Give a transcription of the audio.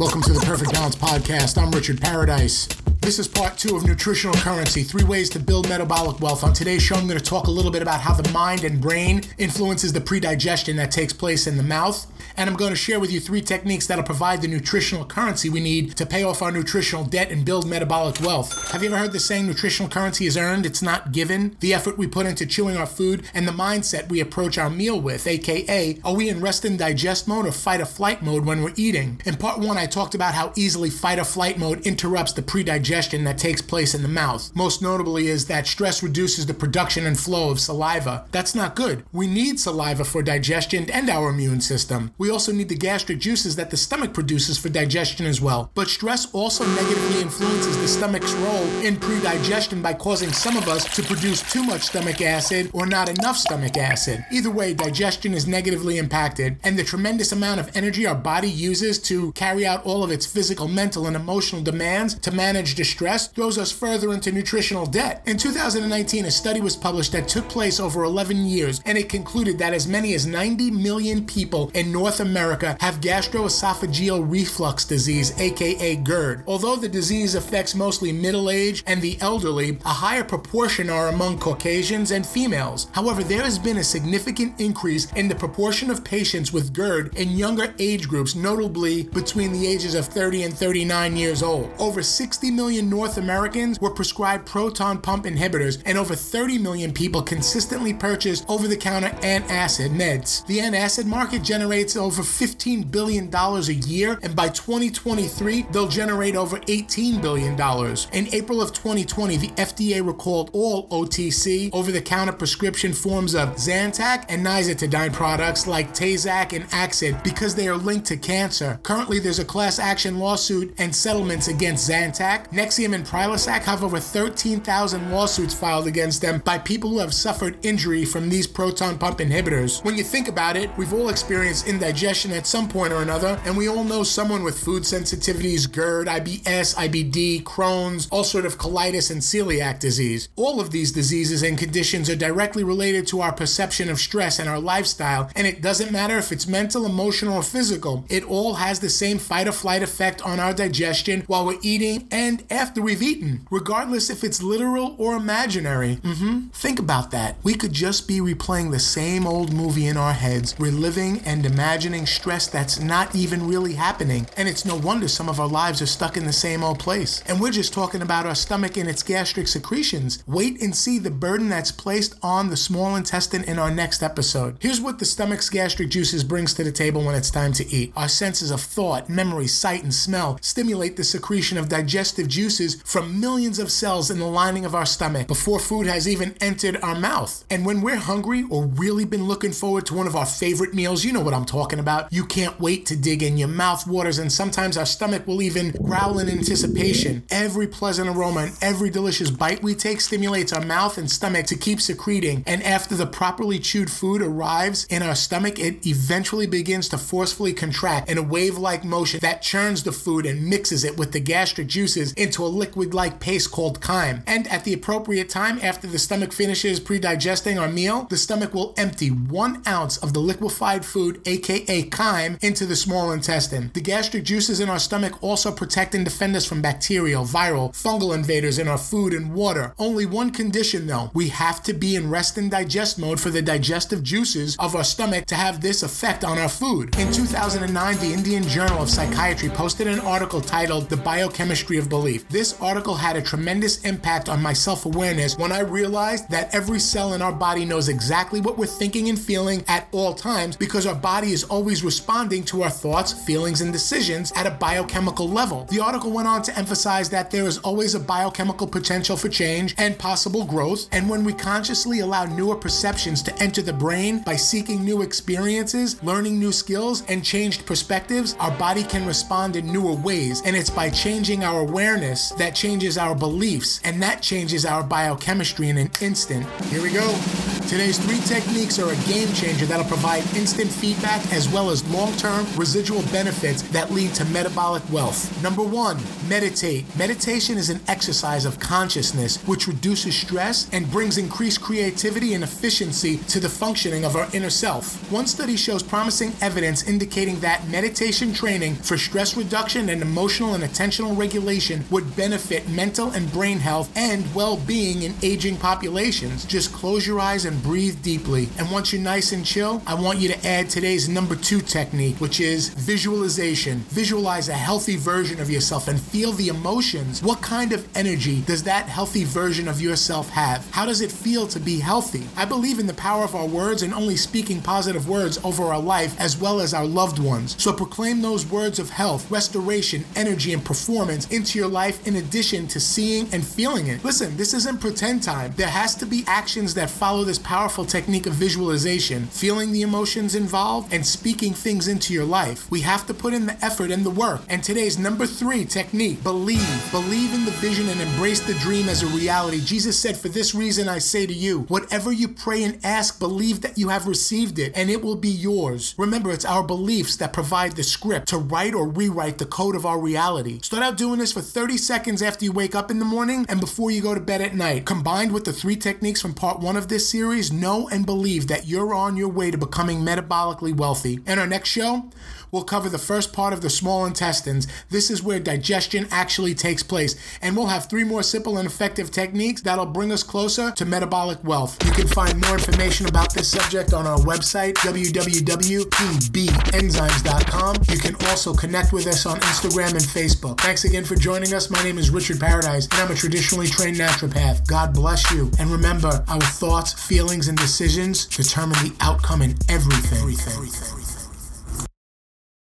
Welcome to the Perfect Balance Podcast. I'm Richard Paradise. This is part two of Nutritional Currency Three Ways to Build Metabolic Wealth. On today's show, I'm going to talk a little bit about how the mind and brain influences the predigestion that takes place in the mouth and I'm going to share with you three techniques that'll provide the nutritional currency we need to pay off our nutritional debt and build metabolic wealth. Have you ever heard the saying nutritional currency is earned, it's not given? The effort we put into chewing our food and the mindset we approach our meal with, aka, are we in rest and digest mode or fight or flight mode when we're eating? In part one, I talked about how easily fight or flight mode interrupts the predigestion that takes place in the mouth. Most notably is that stress reduces the production and flow of saliva. That's not good. We need saliva for digestion and our immune system. We also need the gastric juices that the stomach produces for digestion as well. But stress also negatively influences the stomach's role in predigestion by causing some of us to produce too much stomach acid or not enough stomach acid. Either way, digestion is negatively impacted, and the tremendous amount of energy our body uses to carry out all of its physical, mental, and emotional demands to manage distress throws us further into nutritional debt. In 2019, a study was published that took place over 11 years, and it concluded that as many as 90 million people in North America have gastroesophageal reflux disease, aka GERD. Although the disease affects mostly middle age and the elderly, a higher proportion are among Caucasians and females. However, there has been a significant increase in the proportion of patients with GERD in younger age groups, notably between the ages of 30 and 39 years old. Over 60 million North Americans were prescribed proton pump inhibitors, and over 30 million people consistently purchased over the counter antacid meds. The antacid market generates over $15 billion a year, and by 2023, they'll generate over $18 billion. In April of 2020, the FDA recalled all OTC, over the counter prescription forms of Zantac and Nizatidine products like Tazac and Axid because they are linked to cancer. Currently, there's a class action lawsuit and settlements against Zantac. Nexium and Prilosec have over 13,000 lawsuits filed against them by people who have suffered injury from these proton pump inhibitors. When you think about it, we've all experienced indigestion at some point or another, and we all know someone with food sensitivities, GERD, IBS, IBD, Crohn's, ulcerative colitis, and celiac disease. All of these diseases and conditions are directly related to our perception of stress and our lifestyle, and it doesn't matter if it's mental, emotional, or physical. It all has the same fight or flight effect on our digestion while we're eating and after we've eaten, regardless if it's literal or imaginary. Mm-hmm. Think about that. We could just be replaying the same old movie in our heads, reliving and imagining stress that's not even really happening. And it's no wonder some of our lives are stuck in the same old place. And we're just talking about our stomach and its gastric secretions. Wait and see the burden that's placed on the small intestine in our next episode. Here's what the stomach's gastric juices brings to the table when it's time to eat. Our senses of thought, memory, sight, and smell stimulate the secretion of digestive juices from millions of cells in the lining of our stomach before food has even entered our mouth. And when we're hungry or really been looking forward to one of our favorite meals, you know what I'm talking about. You can't wait to dig in. Your mouth waters, and sometimes our stomach will even growl in anticipation. Every pleasant aroma and every delicious bite we take stimulates our mouth and stomach to keep secreting. And after the properly chewed food arrives in our stomach, it eventually begins to forcefully contract in a wave like motion that churns the food and mixes it with the gastric juices a liquid like paste called chyme. And at the appropriate time, after the stomach finishes pre-digesting our meal, the stomach will empty one ounce of the liquefied food, aka chyme, into the small intestine. The gastric juices in our stomach also protect and defend us from bacterial, viral, fungal invaders in our food and water. Only one condition though we have to be in rest and digest mode for the digestive juices of our stomach to have this effect on our food. In 2009, the Indian Journal of Psychiatry posted an article titled The Biochemistry of Belief. This article had a tremendous impact on my self awareness when I realized that every cell in our body knows exactly what we're thinking and feeling at all times because our body is always responding to our thoughts, feelings, and decisions at a biochemical level. The article went on to emphasize that there is always a biochemical potential for change and possible growth, and when we consciously allow newer perceptions to enter the brain by seeking new experiences, learning new skills, and changed perspectives, our body can respond in newer ways, and it's by changing our awareness awareness that changes our beliefs, and that changes our biochemistry in an instant. Here we go. Today's three techniques are a game changer that'll provide instant feedback as well as long term residual benefits that lead to metabolic wealth. Number one, meditate. Meditation is an exercise of consciousness which reduces stress and brings increased creativity and efficiency to the functioning of our inner self. One study shows promising evidence indicating that meditation training for stress reduction and emotional and attentional regulation would benefit mental and brain health and well being in aging populations. Just close your eyes and breathe deeply. And once you're nice and chill, I want you to add today's number two technique, which is visualization. Visualize a healthy version of yourself and feel the emotions. What kind of energy does that healthy version of yourself have? How does it feel to be healthy? I believe in the power of our words and only speaking positive words over our life as well as our loved ones. So proclaim those words of health, restoration, energy, and performance into your life in addition to seeing and feeling it. Listen, this isn't pretend time. There has to be actions that follow this powerful technique of visualization, feeling the emotions involved, and speaking things into your life. We have to put in the effort and the work. And today's number three technique believe. Believe in the vision and embrace the dream as a reality. Jesus said, For this reason I say to you, whatever you pray and ask, believe that you have received it, and it will be yours. Remember, it's our beliefs that provide the script to write or rewrite the code of our reality. Start out doing this for 30 seconds after you wake up in the morning and before you go to bed at night. Combined with the three techniques from part one of this series, know and believe that you're on your way to becoming metabolically wealthy. In our next show, we'll cover the first part of the small intestines. This is where digestion actually takes place. And we'll have three more simple and effective techniques that'll bring us closer to metabolic wealth. You can find more information about this subject on our website, www.pbenzymes.com. You can also connect with us on Instagram and Facebook. Thanks again for joining us. My name is Richard Paradise, and I'm a traditionally trained naturopath. God bless you. And remember, our thoughts, feelings, and decisions determine the outcome in everything. everything. everything.